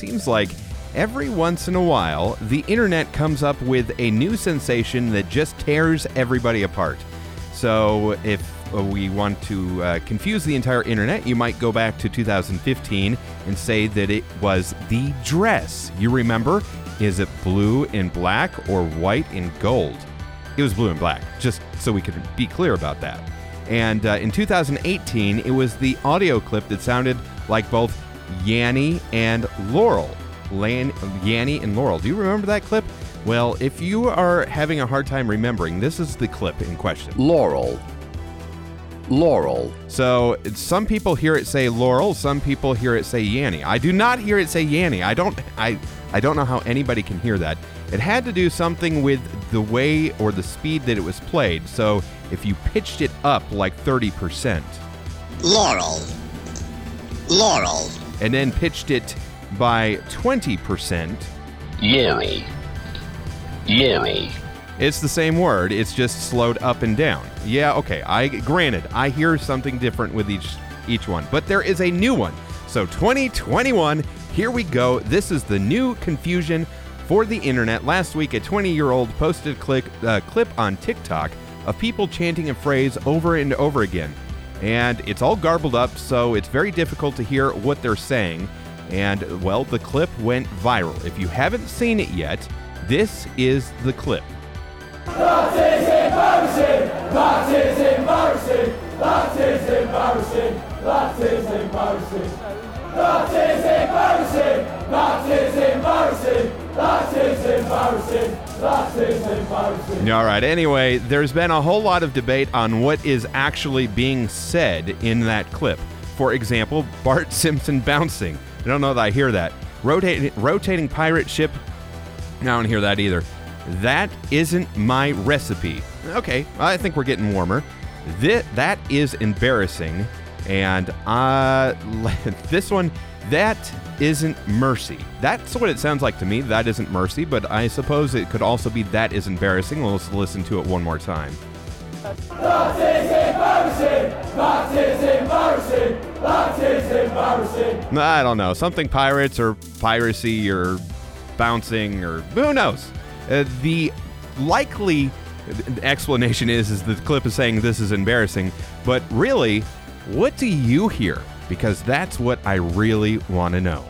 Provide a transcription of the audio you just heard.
seems like every once in a while, the internet comes up with a new sensation that just tears everybody apart. So, if uh, we want to uh, confuse the entire internet, you might go back to 2015 and say that it was the dress. You remember? Is it blue and black or white and gold? It was blue and black, just so we could be clear about that. And uh, in 2018, it was the audio clip that sounded like both Yanny and Laurel. Lan- Yanny and Laurel. Do you remember that clip? Well, if you are having a hard time remembering, this is the clip in question. Laurel. Laurel. So some people hear it say Laurel, some people hear it say Yanny. I do not hear it say Yanny. I don't I I don't know how anybody can hear that. It had to do something with the way or the speed that it was played. So if you pitched it up like 30%. Laurel. Laurel. And then pitched it by 20%. Yuri. Yuri. It's the same word, it's just slowed up and down. Yeah, okay. I granted, I hear something different with each each one, but there is a new one. So 2021, here we go. This is the new confusion for the internet. Last week, a 20-year-old posted a click, uh, clip on TikTok of people chanting a phrase over and over again. And it's all garbled up, so it's very difficult to hear what they're saying. And, well, the clip went viral. If you haven't seen it yet, this is the clip. That is embarrassing! That is embarrassing! That is embarrassing! That is embarrassing! That is embarrassing! That is embarrassing! That is embarrassing! All right. Anyway, there's been a whole lot of debate on what is actually being said in that clip. For example, Bart Simpson bouncing. I don't know that I hear that. Rotating, rotating pirate ship. I don't hear that either. That isn't my recipe. Okay, I think we're getting warmer. That that is embarrassing, and uh, this one that isn't mercy. That's what it sounds like to me. That isn't mercy, but I suppose it could also be that is embarrassing. Let's listen to it one more time. That is embarrassing! That is embarrassing! That is embarrassing! I don't know, something pirates or piracy or bouncing or who knows. Uh, the likely explanation is is the clip is saying this is embarrassing, but really, what do you hear? Because that's what I really want to know.